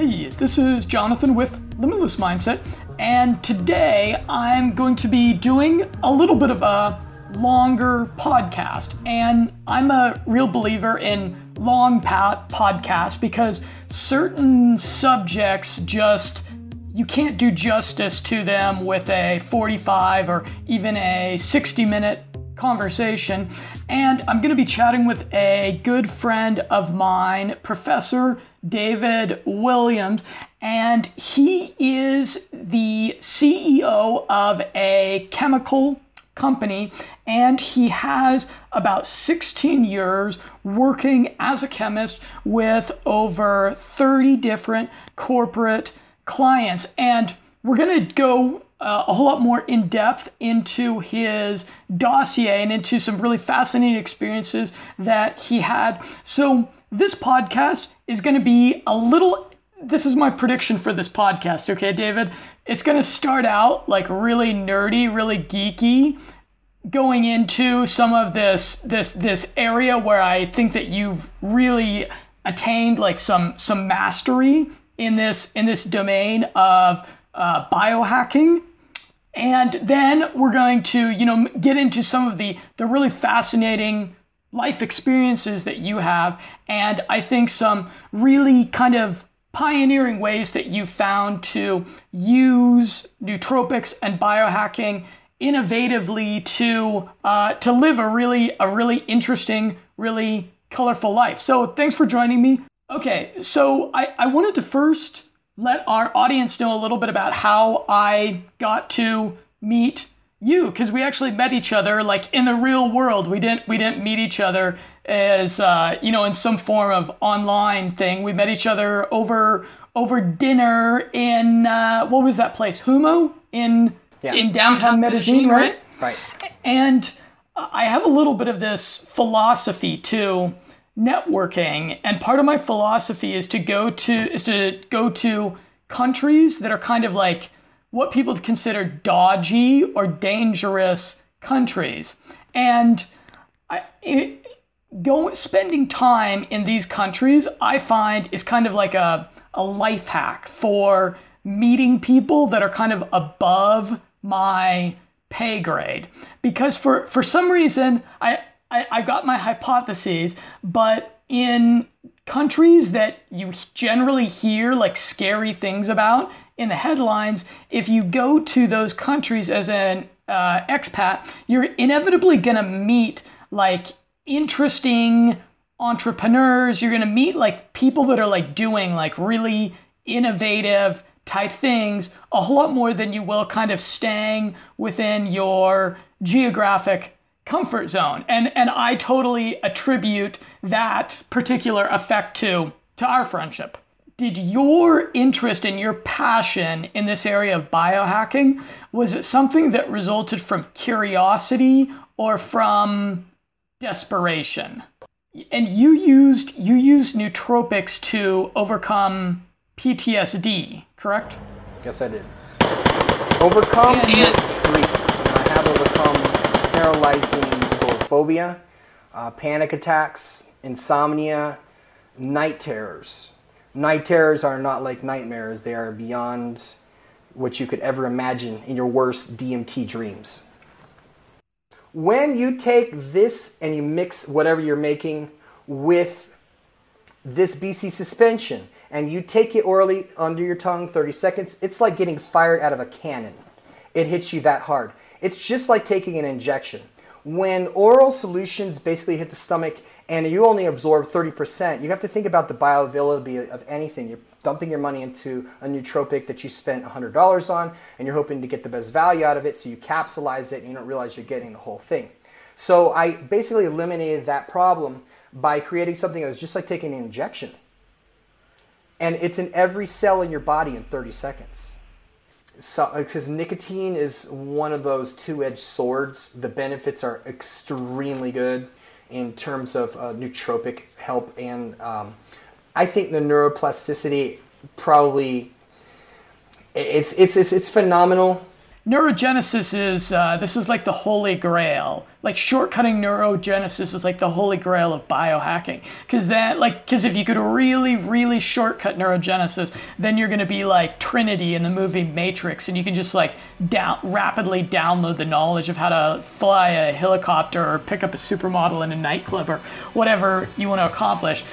Hey, this is Jonathan with Limitless Mindset, and today I'm going to be doing a little bit of a longer podcast. And I'm a real believer in long podcasts because certain subjects just you can't do justice to them with a 45 or even a 60 minute conversation. And I'm going to be chatting with a good friend of mine, Professor David Williams, and he is the CEO of a chemical company and he has about 16 years working as a chemist with over 30 different corporate clients. And we're going to go uh, a whole lot more in depth into his dossier and into some really fascinating experiences that he had. So, this podcast is going to be a little. This is my prediction for this podcast, okay, David? It's going to start out like really nerdy, really geeky, going into some of this this this area where I think that you've really attained like some some mastery in this in this domain of uh, biohacking and then we're going to you know get into some of the the really fascinating life experiences that you have and i think some really kind of pioneering ways that you found to use nootropics and biohacking innovatively to uh, to live a really a really interesting really colorful life. So thanks for joining me. Okay so i, I wanted to first let our audience know a little bit about how I got to meet you because we actually met each other like in the real world. We didn't we didn't meet each other as uh, you know in some form of online thing. We met each other over over dinner in uh, what was that place? Humo in yeah. in downtown Medellin, right? Right. And I have a little bit of this philosophy too networking and part of my philosophy is to go to is to go to countries that are kind of like what people consider dodgy or dangerous countries. And I, it, go spending time in these countries i find is kind of like a, a life hack for meeting people that are kind of above my pay grade. Because for for some reason i I, I've got my hypotheses, but in countries that you generally hear like scary things about in the headlines, if you go to those countries as an uh, expat, you're inevitably going to meet like interesting entrepreneurs. You're going to meet like people that are like doing like really innovative type things a whole lot more than you will kind of staying within your geographic comfort zone. And and I totally attribute that particular effect to to our friendship. Did your interest and your passion in this area of biohacking was it something that resulted from curiosity or from desperation? And you used you used nootropics to overcome PTSD, correct? Yes, I did. Overcome and, and treat. I have overcome paralyzing agoraphobia, uh, panic attacks, insomnia, night terrors. Night terrors are not like nightmares, they are beyond what you could ever imagine in your worst DMT dreams. When you take this and you mix whatever you're making with this BC suspension and you take it orally under your tongue 30 seconds, it's like getting fired out of a cannon. It hits you that hard. It's just like taking an injection. When oral solutions basically hit the stomach and you only absorb 30%, you have to think about the bioavailability of anything. You're dumping your money into a nootropic that you spent $100 on and you're hoping to get the best value out of it, so you capsulize it and you don't realize you're getting the whole thing. So I basically eliminated that problem by creating something that was just like taking an injection. And it's in every cell in your body in 30 seconds so because nicotine is one of those two-edged swords. The benefits are extremely good in terms of uh, nootropic help and um, i think the neuroplasticity probably it's it's it's, it's phenomenal neurogenesis is uh, this is like the holy grail. Like shortcutting neurogenesis is like the holy grail of biohacking. Because that, like, because if you could really, really shortcut neurogenesis, then you're going to be like Trinity in the movie Matrix, and you can just like down rapidly download the knowledge of how to fly a helicopter or pick up a supermodel in a nightclub or whatever you want to accomplish.